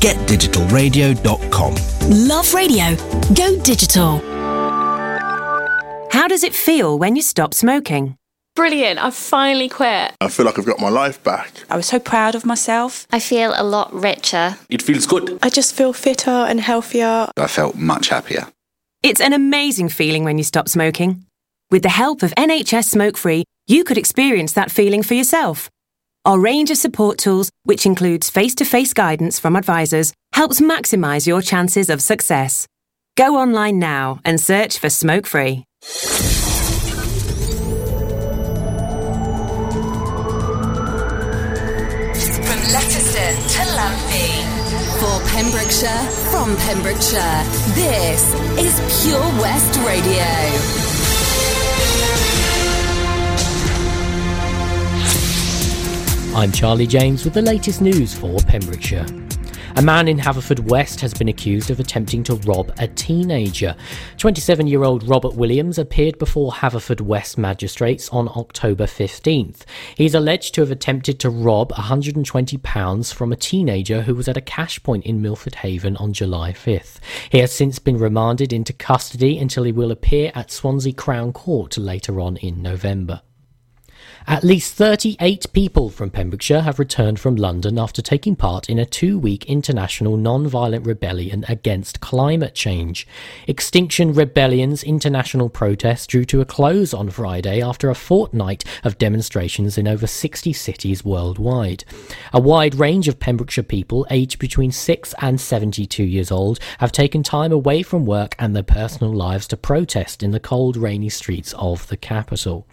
getdigitalradio.com. Love radio. Go digital. How does it feel when you stop smoking? Brilliant, I've finally quit. I feel like I've got my life back. I was so proud of myself. I feel a lot richer. It feels good. I just feel fitter and healthier. I felt much happier. It's an amazing feeling when you stop smoking. With the help of NHS Smoke Free, you could experience that feeling for yourself. Our range of support tools, which includes face to face guidance from advisors, helps maximise your chances of success. Go online now and search for Smoke Free. From Letterston to Lamphey. For Pembrokeshire, from Pembrokeshire, this is Pure West Radio. I'm Charlie James with the latest news for Pembrokeshire. A man in Haverfordwest has been accused of attempting to rob a teenager. 27 year old Robert Williams appeared before Haverfordwest magistrates on October 15th. He's alleged to have attempted to rob £120 from a teenager who was at a cash point in Milford Haven on July 5th. He has since been remanded into custody until he will appear at Swansea Crown Court later on in November. At least 38 people from Pembrokeshire have returned from London after taking part in a two week international non violent rebellion against climate change. Extinction Rebellion's international protest drew to a close on Friday after a fortnight of demonstrations in over 60 cities worldwide. A wide range of Pembrokeshire people aged between 6 and 72 years old have taken time away from work and their personal lives to protest in the cold, rainy streets of the capital.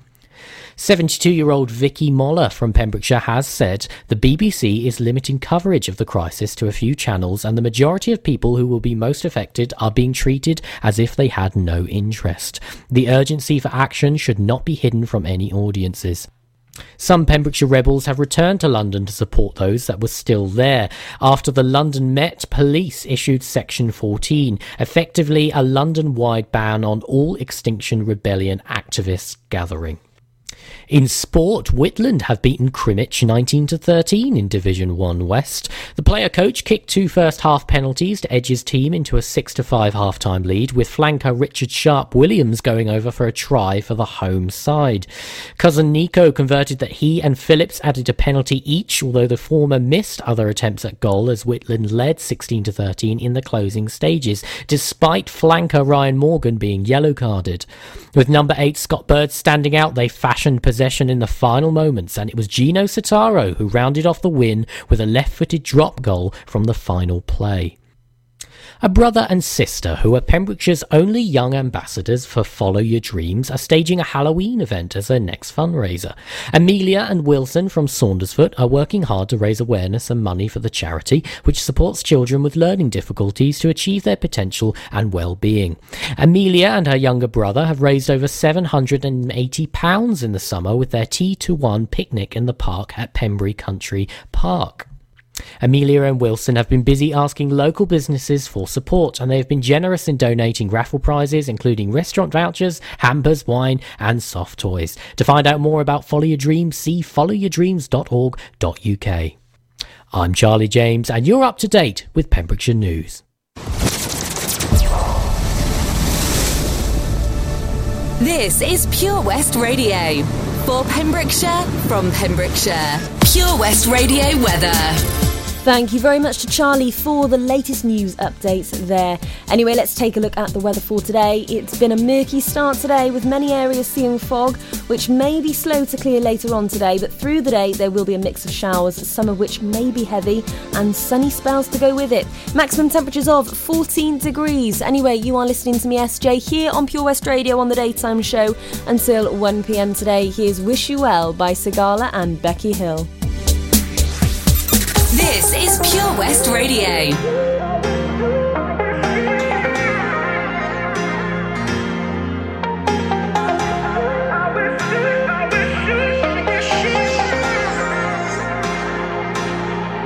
72 year old Vicky Moller from Pembrokeshire has said the BBC is limiting coverage of the crisis to a few channels, and the majority of people who will be most affected are being treated as if they had no interest. The urgency for action should not be hidden from any audiences. Some Pembrokeshire rebels have returned to London to support those that were still there after the London Met Police issued Section 14, effectively a London wide ban on all Extinction Rebellion activists gathering. In sport, Whitland have beaten Crymych 19 to 13 in Division 1 West. The player coach kicked two first half penalties to edge his team into a 6 to 5 half time lead, with flanker Richard Sharp Williams going over for a try for the home side. Cousin Nico converted that he and Phillips added a penalty each, although the former missed other attempts at goal as Whitland led 16 to 13 in the closing stages, despite flanker Ryan Morgan being yellow carded. With number 8 Scott Bird standing out, they fashioned possession in the final moments, and it was Gino Sitaro who rounded off the win with a left footed drop goal from the final play. A brother and sister who are Pembrokeshire's only young ambassadors for Follow Your Dreams are staging a Halloween event as their next fundraiser. Amelia and Wilson from Saundersfoot are working hard to raise awareness and money for the charity, which supports children with learning difficulties to achieve their potential and well-being. Amelia and her younger brother have raised over £780 in the summer with their Tea to One picnic in the park at Pembrey Country Park. Amelia and Wilson have been busy asking local businesses for support, and they have been generous in donating raffle prizes, including restaurant vouchers, hampers, wine, and soft toys. To find out more about Follow Your Dreams, see followyourdreams.org.uk. I'm Charlie James, and you're up to date with Pembrokeshire News. This is Pure West Radio. For Pembrokeshire, from Pembrokeshire. Pure West Radio weather. Thank you very much to Charlie for the latest news updates there. Anyway, let's take a look at the weather for today. It's been a murky start today with many areas seeing fog, which may be slow to clear later on today, but through the day there will be a mix of showers, some of which may be heavy, and sunny spells to go with it. Maximum temperatures of 14 degrees. Anyway, you are listening to me, SJ, here on Pure West Radio on the daytime show until 1 pm today. Here's Wish You Well by Sigala and Becky Hill. This is Pure West Radio.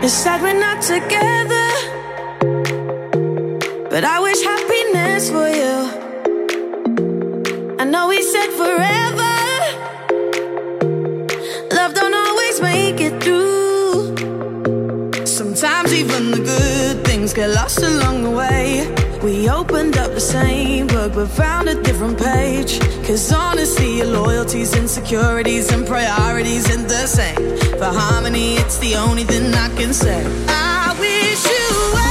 It's sad we're not together, but I wish happiness for you. I know we said forever, love don't always make it through. Sometimes even the good things get lost along the way. We opened up the same book but found a different page. Cause honestly, your loyalties, insecurities, and priorities ain't the same. For harmony, it's the only thing I can say. I wish you.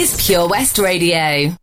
is Pure West Radio.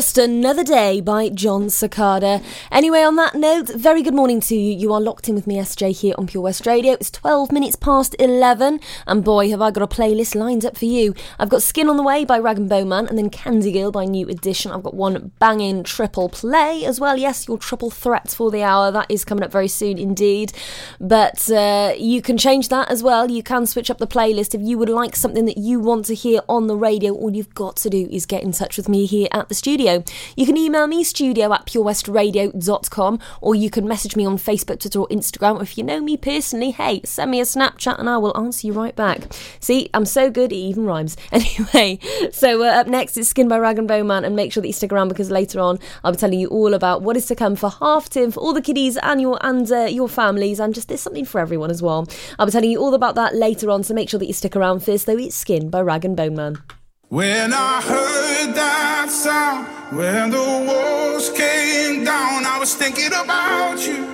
the just Another Day by Jon Secada. Anyway, on that note, very good morning to you. You are locked in with me, SJ, here on Pure West Radio. It's 12 minutes past 11, and boy, have I got a playlist lined up for you. I've got Skin on the Way by Rag'n'Bone Man, and then Candy Girl by New Edition. I've got one banging triple play as well. Yes, your triple threats for the hour. That is coming up very soon indeed. But uh, you can change that as well. You can switch up the playlist if you would like something that you want to hear on the radio. All you've got to do is get in touch with me here at the studio You can email me, studio at purewestradio.com, or you can message me on Facebook, Twitter, or Instagram. Or if you know me personally, hey, send me a Snapchat and I will answer you right back. See, I'm so good, it even rhymes. Anyway, so uh, up next is Skin by Rag'n'Bone Man, and make sure that you stick around because later on I'll be telling you all about what is to come for half term for all the kiddies and your and uh, your families, and just there's something for everyone as well. I'll be telling you all about that later on, so make sure that you stick around first, though it's Skin by Rag'n'Bone Man. When I heard that sound, when the walls came down, I was thinking about you,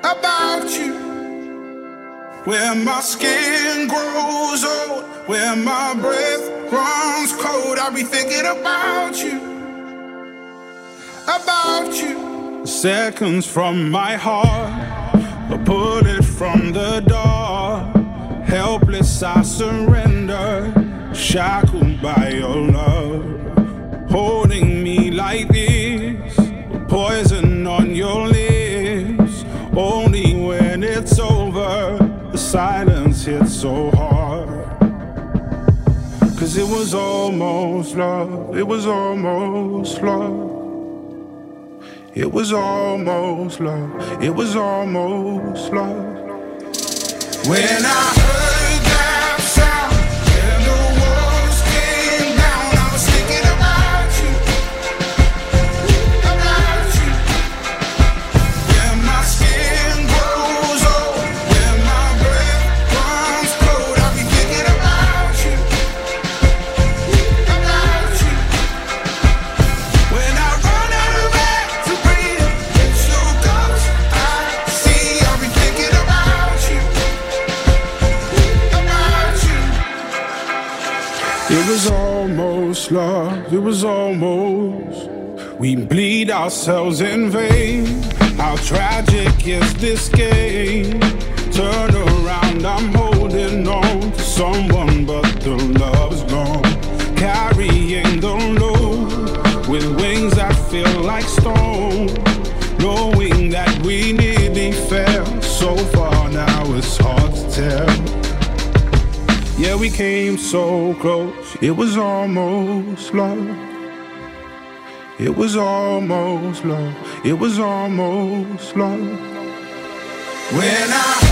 about you. Where my skin grows old, where my breath runs cold, I'll be thinking about you, about you. Seconds from my heart, a bullet from the door, helpless I surrender shackled by your love, holding me like this, poison on your lips. Only when it's over, the silence hits so hard. Cause it was almost love, it was almost love. It was almost love, it was almost love. When I it was almost. We bleed ourselves in vain. How tragic is this game? Turn around, I'm holding on to someone, but the love's gone. Carrying the load with wings that feel like stone. Knowing that we nearly fell so far now, it's hard to tell. Yeah, we came so close. It was almost love. It was almost love. It was almost love. When I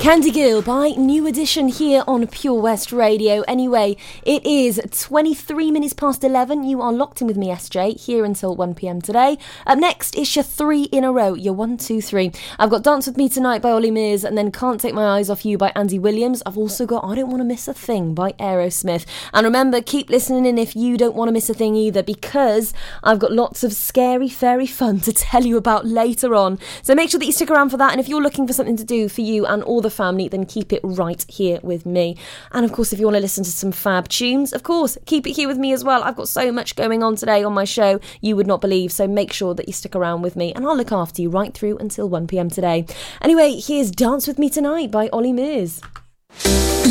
Candy Girl by New Edition here on Pure West Radio. Anyway, it is 23 minutes past 11. You are locked in with me, SJ, here until 1 pm today. Up next is your three in a row, your one, two, three. I've got Dance With Me Tonight by Olly Murs and then Can't Take My Eyes Off You by Andy Williams. I've also got I Don't Want to Miss a Thing by Aerosmith. And remember, keep listening in if you don't want to miss a thing either because I've got lots of scary, fairy fun to tell you about later on. So make sure that you stick around for that. And if you're looking for something to do for you and all the family, then keep it right here with me. And of course, if you want to listen to some fab tunes, of course, keep it here with me as well. I've got so much going on today on my show you would not believe. So make sure that you stick around with me and I'll look after you right through until 1 pm today. Anyway, here's Dance With Me Tonight by Olly Murs.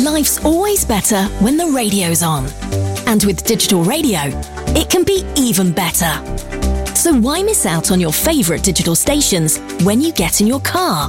Life's always better when the radio's on. And with digital radio, it can be even better. So why miss out on your favourite digital stations when you get in your car?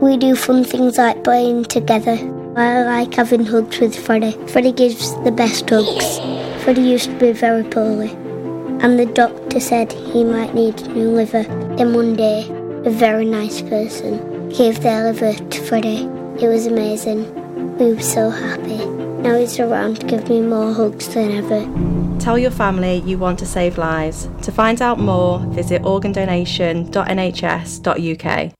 We do fun things like playing together. I like having hugs with Freddie. Freddie gives the best hugs. Freddie used to be very poorly, and the doctor said he might need a new liver. Then one day, a very nice person gave their liver to Freddie. It was amazing. We were so happy. Now he's around to give me more hugs than ever. Tell your family you want to save lives. To find out more, visit organdonation.nhs.uk.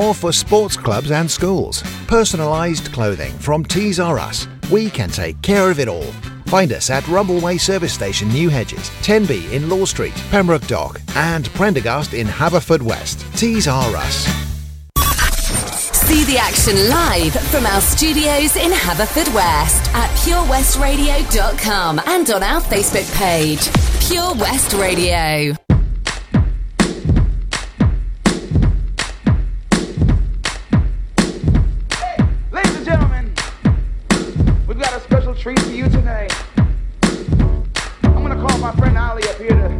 or for sports clubs and schools. Personalised clothing from Tees R Us. We can take care of it all. Find us at Rumbleway Service Station, New Hedges, 10B in Law Street, Pembroke Dock, and Prendergast in Haverfordwest. Tees R Us. See the action live from our studios in Haverfordwest at purewestradio.com and on our Facebook page, Pure West Radio. treat for you tonight. I'm gonna call my friend Ollie up here to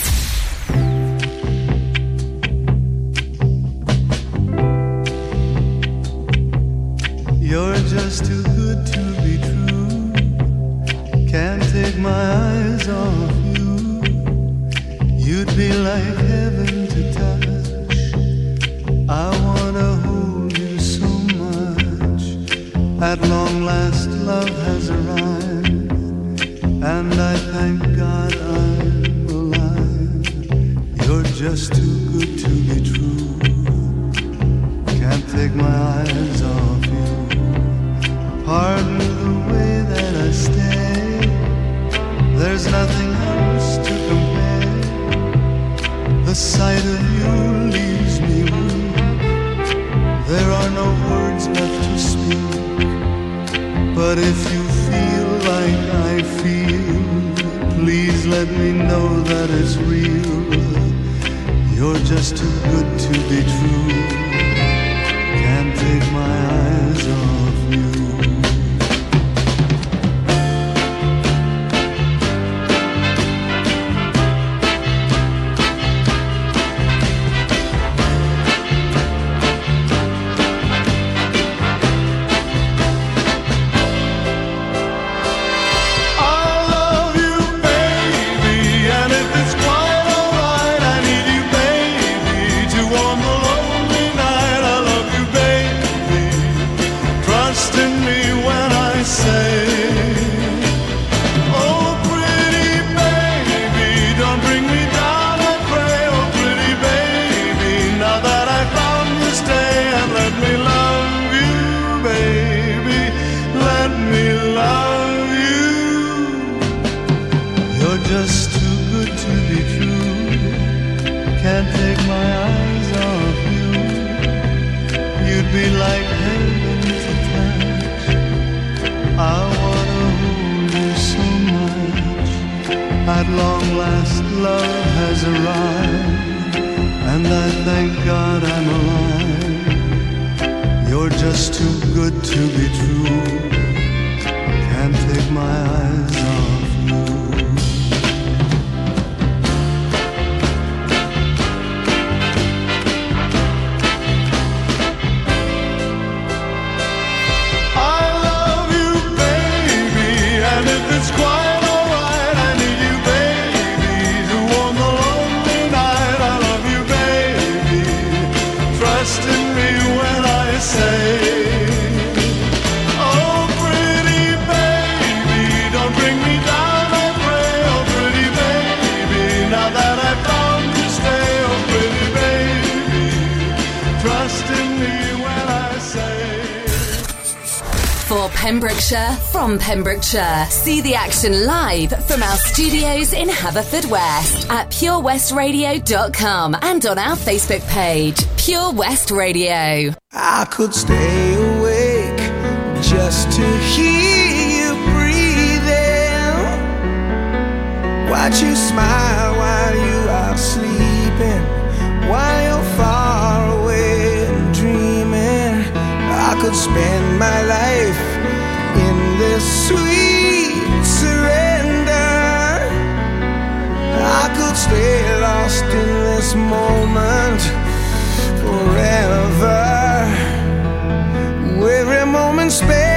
For Pembrokeshire, from Pembrokeshire. See the action live from our studios in Haverfordwest at purewestradio.com and on our Facebook page, Pure West Radio. I could stay awake just to hear you breathing. Watch you smile while you are sleeping, while you're far away and dreaming. I could spend my life sweet surrender. I could stay lost in this moment forever. Every moment spent.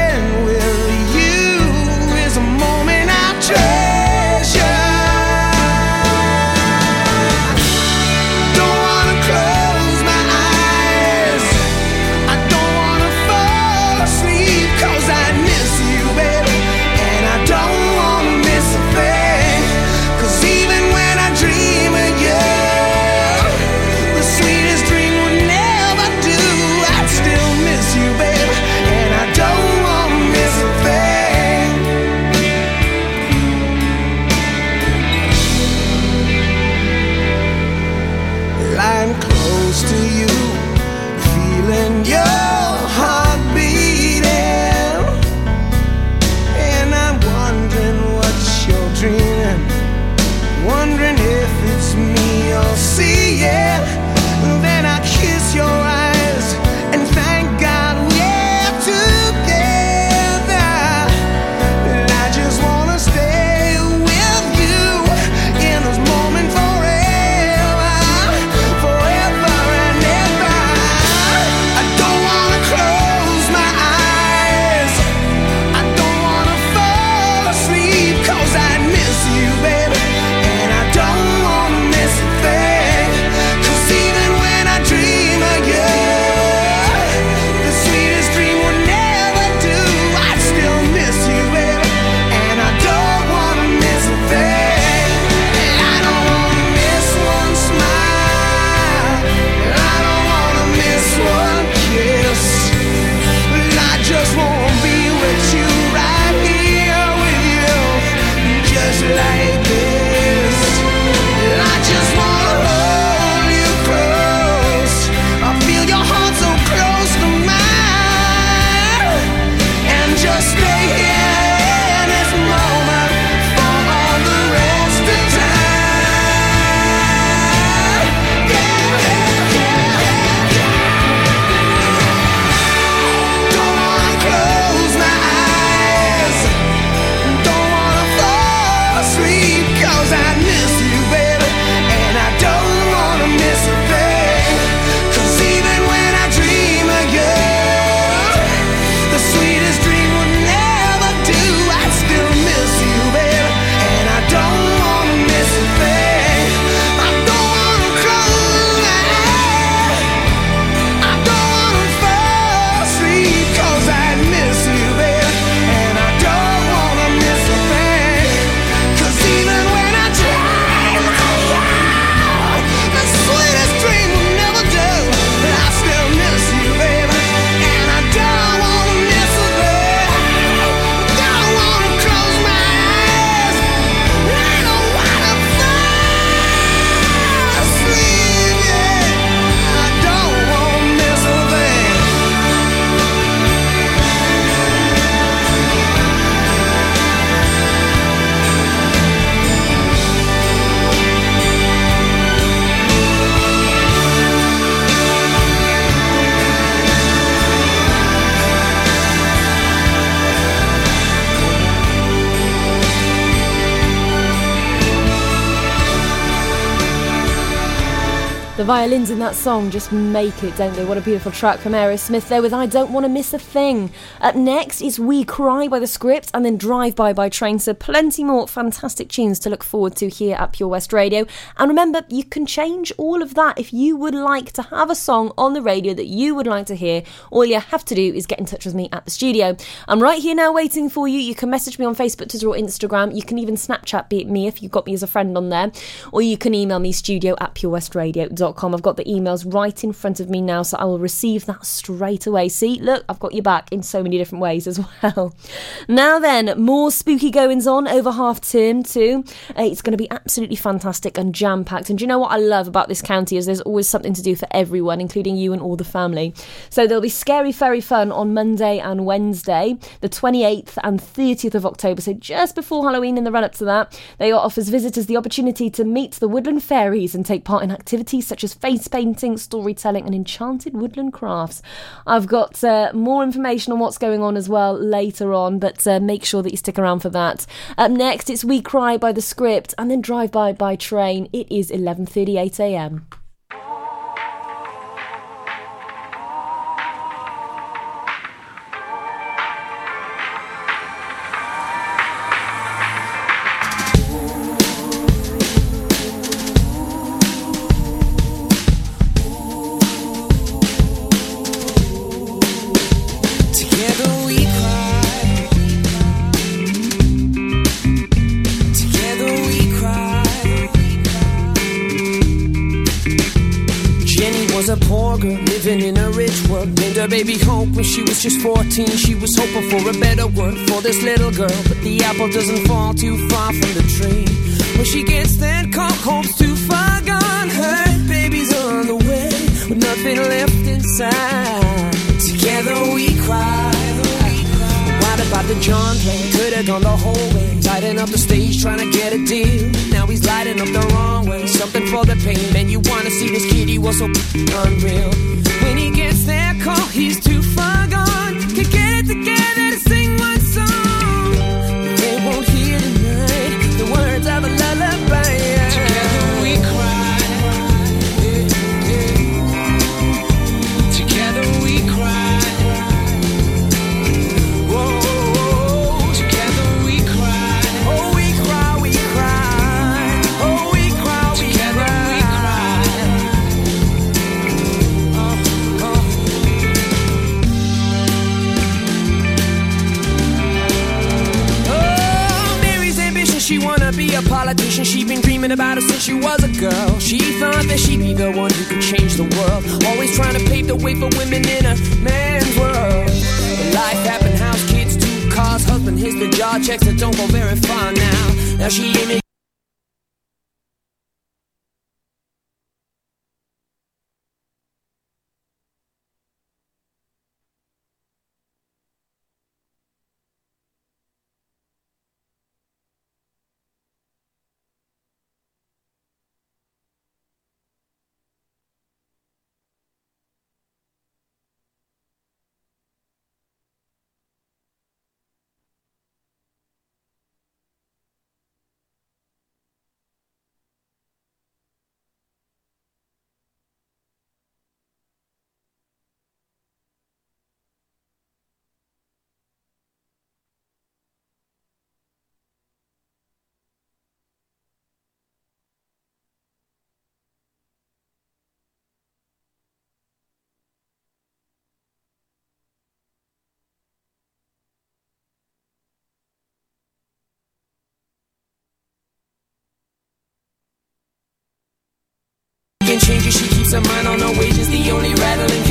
The violins in that song just make it, don't they? What a beautiful track from Aerosmith there with I Don't Want to Miss a Thing. Up next is We Cry by the Script and then Drive By by Train. So plenty more fantastic tunes to look forward to here at Pure West Radio. And remember, you can change all of that if you would like to have a song on the radio that you would like to hear. All you have to do is get in touch with me at the studio. I'm right here now waiting for you. You can message me on Facebook, Twitter, or Instagram. You can even Snapchat me if you've got me as a friend on there. Or you can email me studio at purewestradio.com gmail.com. I've got the emails right in front of me now, so I will receive that straight away. See, look, I've got your back in so many different ways as well. Now then, more spooky goings on over half term too. Uh, it's going to be absolutely fantastic and jam packed. And do you know what I love about this county is there's always something to do for everyone, including you and all the family. So there'll be scary fairy fun on Monday and Wednesday, the 28th and 30th of October. So just before Halloween, in the run up to that, they offers visitors the opportunity to meet the woodland fairies and take part in activities such as face painting, storytelling, and enchanted woodland crafts. I've got uh, more information on what's going on as well later on, but uh, make sure that you stick around for that. Up next, it's We Cry by the Script, and then Drive By by Train. It is 11:38 a.m. was just 14. She was hoping for a better world for this little girl. But the apple doesn't fall too far from the tree. When she gets that call, hope's too far gone. Her baby's on the way with nothing left inside. Together we cry. What about the John play? Could have gone the whole way. Lighting up the stage, trying to get a deal. Now he's lighting up the wrong way. Something for the pain. Man, you wanna see this kid? He was so unreal. When he gets there, call, he's too far gone. Together to sing one song. They won't hear tonight the words of a politician. She been dreaming about it since she was a girl. She thought that she'd be the one who could change the world. Always trying to pave the way for women in a man's world. Life happened, house, kids, two cars, husband hits the jar checks that don't go very far now. Now she ain't Making changes, she keeps her mind on her wages. The only rattling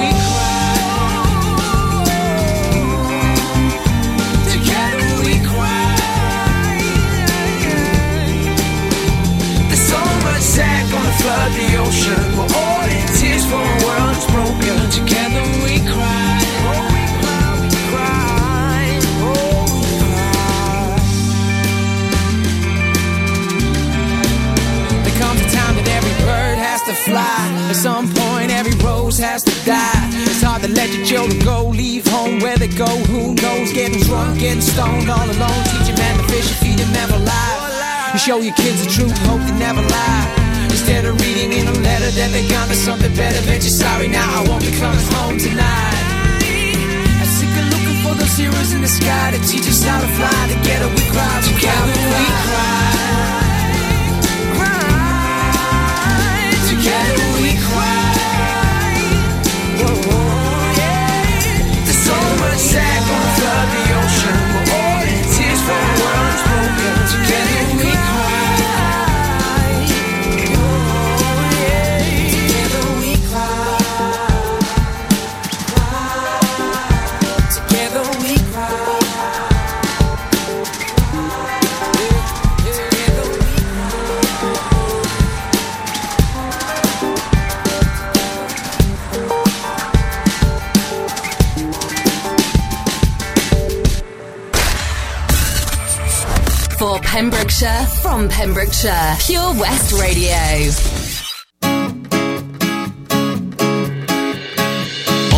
we cry. Together we cry. Flood the ocean. At some point, every rose has to die. It's hard to let your children go, leave home where they go. Who knows? Getting drunk, getting stoned all alone. Teach a man to fish and feed him never lie. You show your kids the truth, hope they never lie. Instead of reading in a letter that they got me something better. Bet you're sorry now, I won't be coming home tonight. I'm sick of looking for those heroes in the sky to teach us how to fly. Together we cry, together we. Cry. Pembrokeshire, from Pembrokeshire, Pure West Radio.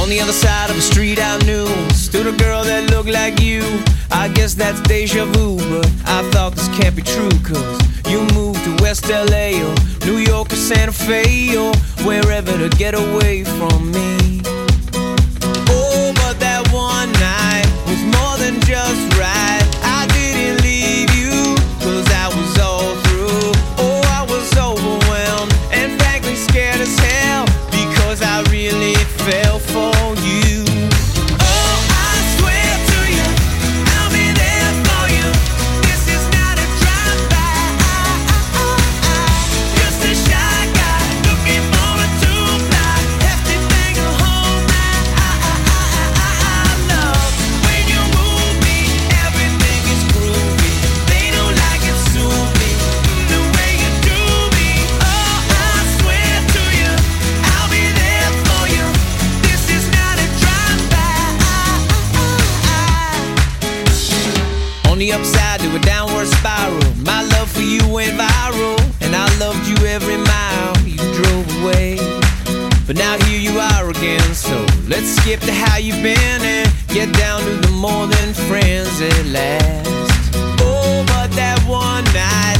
On the other side of the street I knew Stood a girl that looked like you. I guess that's deja vu But I thought this can't be true Cause you moved to West LA Or New York or Santa Fe Or wherever to get away from me let's skip to how you've been And get down to the more than friends at last. Oh, but that one night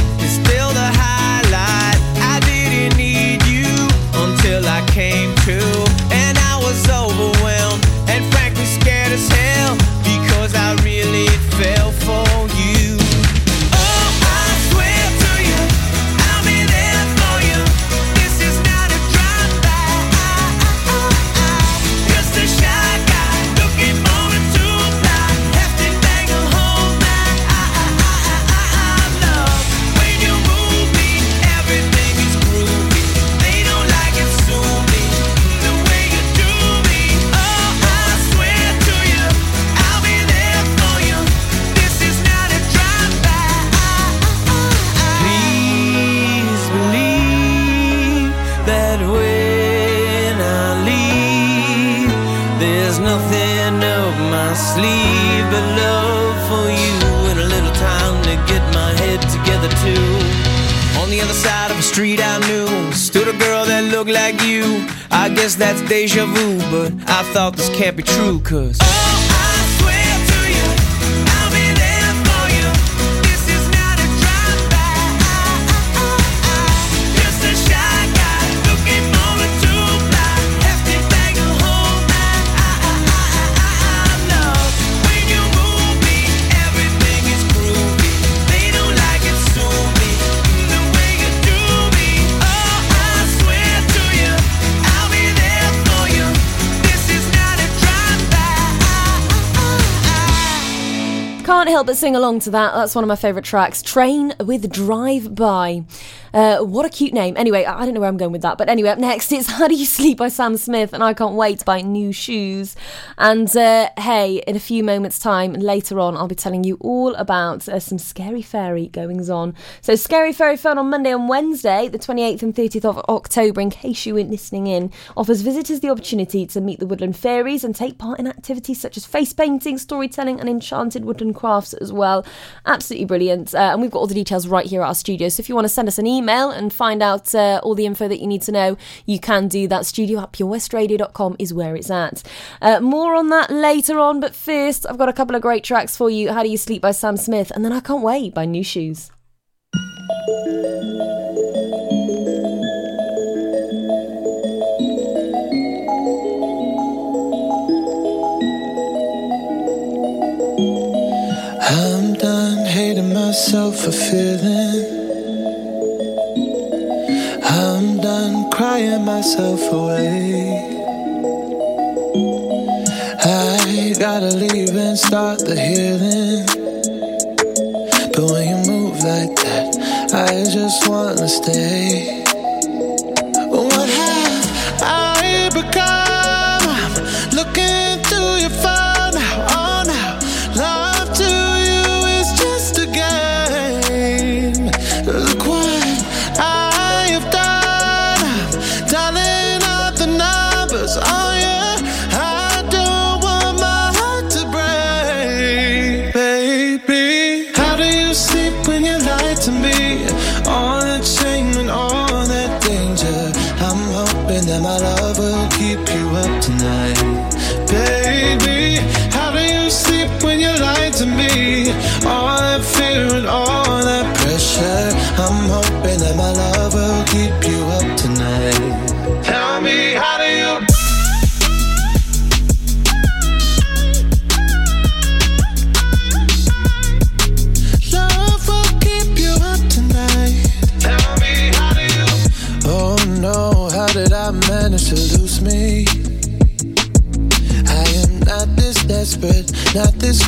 looked like you. I guess that's deja vu, but I thought this can't be true, cause. Just help but sing along to that. That's one of my favourite tracks. Train with Drive By. Uh, what a cute name. Anyway, I don't know where I'm going with that. But anyway, up next it's How Do You Sleep by Sam Smith, and I can't wait by Nu Shooz. And uh, hey, in a few moments' time, later on, I'll be telling you all about uh, some Scary Fairy goings on. So, Scary Fairy Fun on Monday and Wednesday, the 28th and 30th of October, in case you weren't listening in, offers visitors the opportunity to meet the woodland fairies and take part in activities such as face painting, storytelling, and enchanted woodland crafts as well. Absolutely brilliant. Uh, and we've got all the details right here at our studio. So if you want to send us an email and find out uh, all the info that you need to know, you can do that. Studio at purewestradio.com is where it's at. Uh, more on that later on, but first, I've got a couple of great tracks for you. How Do You Sleep by Sam Smith, and then I Can't Wait by Nu Shooz. I'm done hating myself for feeling. I'm done crying myself away. I gotta leave and start the healing. But when you move like that, I just wanna stay.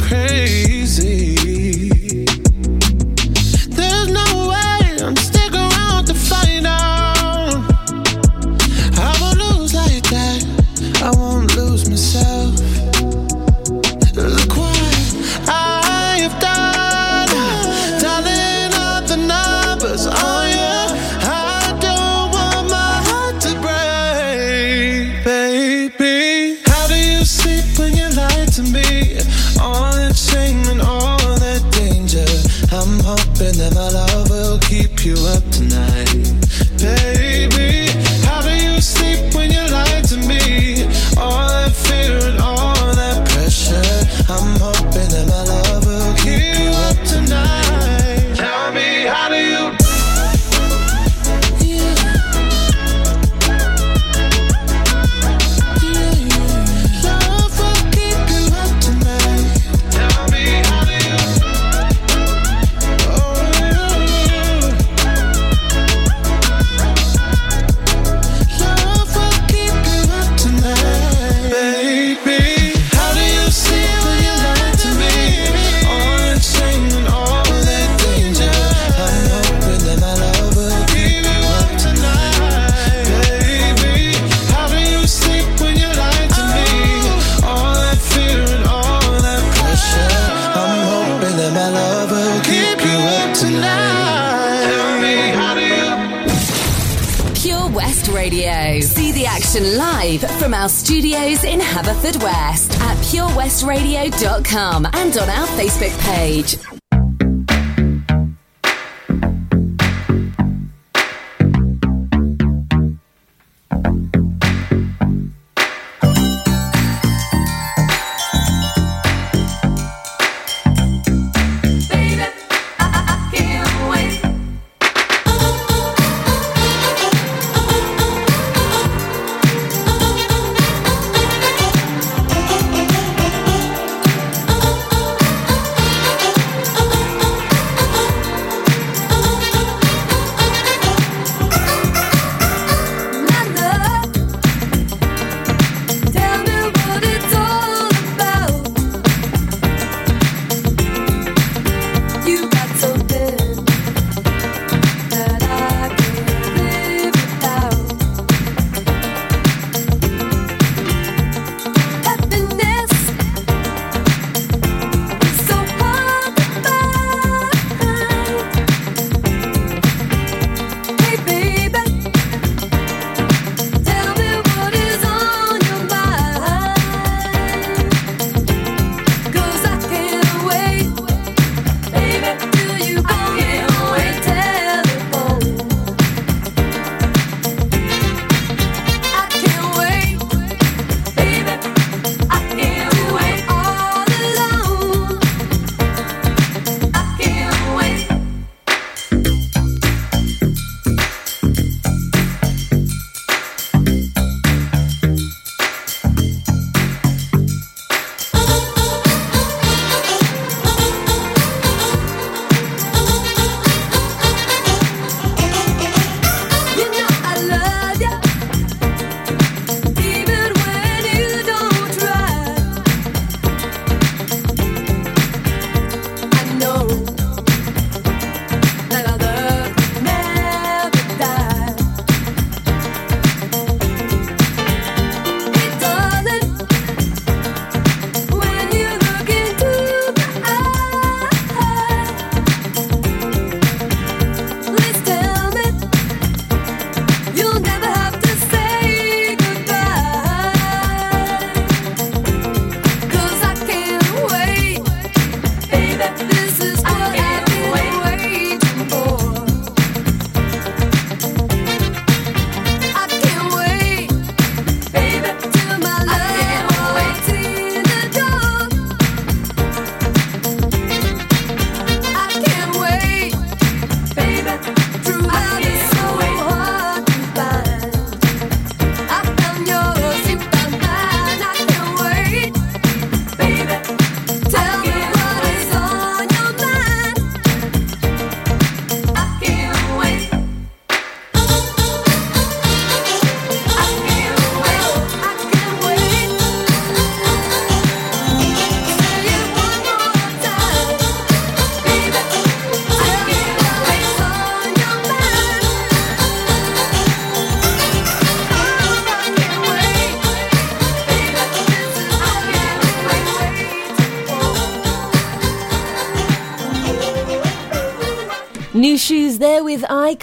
crazy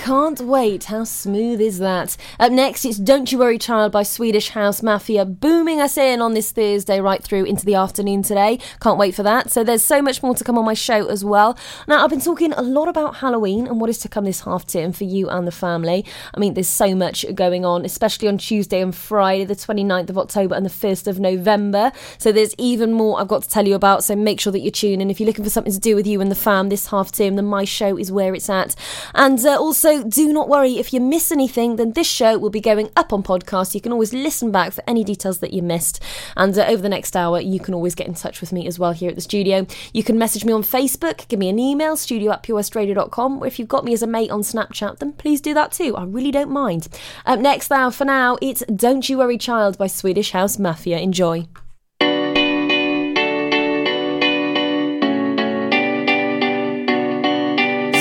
Can't Wait. How smooth is that? Up next, it's Don't You Worry Child by Swedish House Mafia, booming us in on this Thursday right through into the afternoon today. Can't wait for that. So there's so much more to come on my show as well. Now, I've been talking a lot about Halloween and what is to come this half term for you and the family. I mean, there's so much going on, especially on Tuesday and Friday, the 29th of October and the 1st of November. So there's even more I've got to tell you about. So make sure that you tune in. If you're looking for something to do with you and the fam this half term, then my show is where it's at. And uh, also, do not worry if you miss anything, then this show will be going up on podcast. You can always listen back for any details that you missed. And uh, over the next hour, you can always get in touch with me as well here at the studio. You can message me on Facebook, give me an email, studio at purewestradio.com, or if you've got me as a mate on Snapchat, then please do that too. I really don't mind. Up next, now, for now, it's Don't You Worry Child by Swedish House Mafia. Enjoy.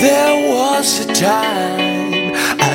There was a time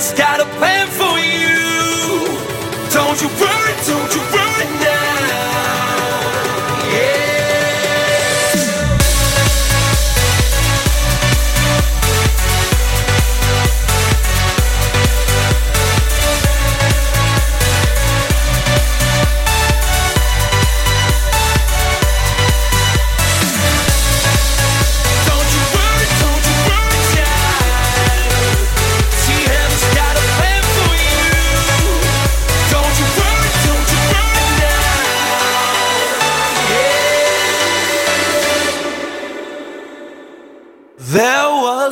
See, heaven's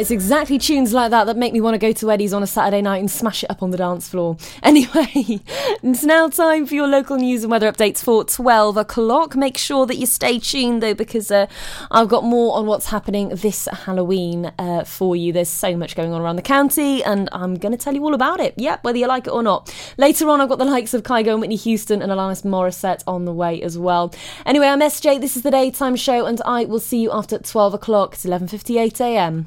it's exactly tunes like that that make me want to go to Eddie's on a Saturday night and smash it up on the dance floor. Anyway, it's now time for your local news and weather updates for 12 o'clock. Make sure that you stay tuned though, because uh, I've got more on what's happening this Halloween uh, for you. There's so much going on around the county, and I'm going to tell you all about it. Yep, whether you like it or not. Later on, I've got the likes of Kygo and Whitney Houston and Alanis Morissette on the way as well. Anyway, I'm SJ. This is the daytime show, and I will see you after 12 o'clock. It's 11:58 a.m.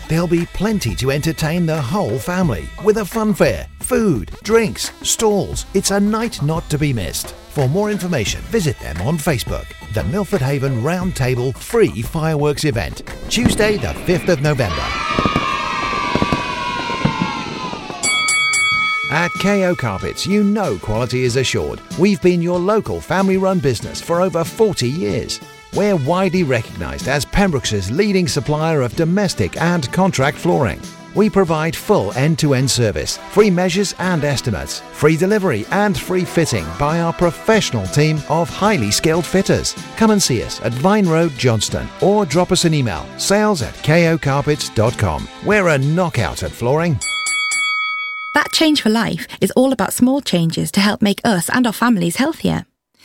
There'll be plenty to entertain the whole family with a fun fair, food, drinks, stalls. It's a night not to be missed. For more information, visit them on Facebook. The Milford Haven Roundtable Free Fireworks Event, Tuesday, the 5th of November. At KO Carpets, you know quality is assured. We've been your local family run business for over 40 years. We're widely recognised as Pembroke's leading supplier of domestic and contract flooring. We provide full end to end service, free measures and estimates, free delivery and free fitting by our professional team of highly skilled fitters. Come and see us at Vine Road, Johnston, or drop us an email sales at kocarpets.com. We're a knockout at flooring. That Change for Life is all about small changes to help make us and our families healthier.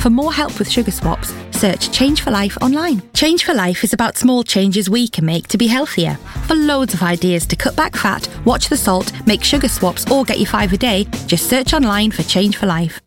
For more help with sugar swaps, search Change for Life online. Change for Life is about small changes we can make to be healthier. For loads of ideas to cut back fat, watch the salt, make sugar swaps, or get your five a day, just search online for Change for Life.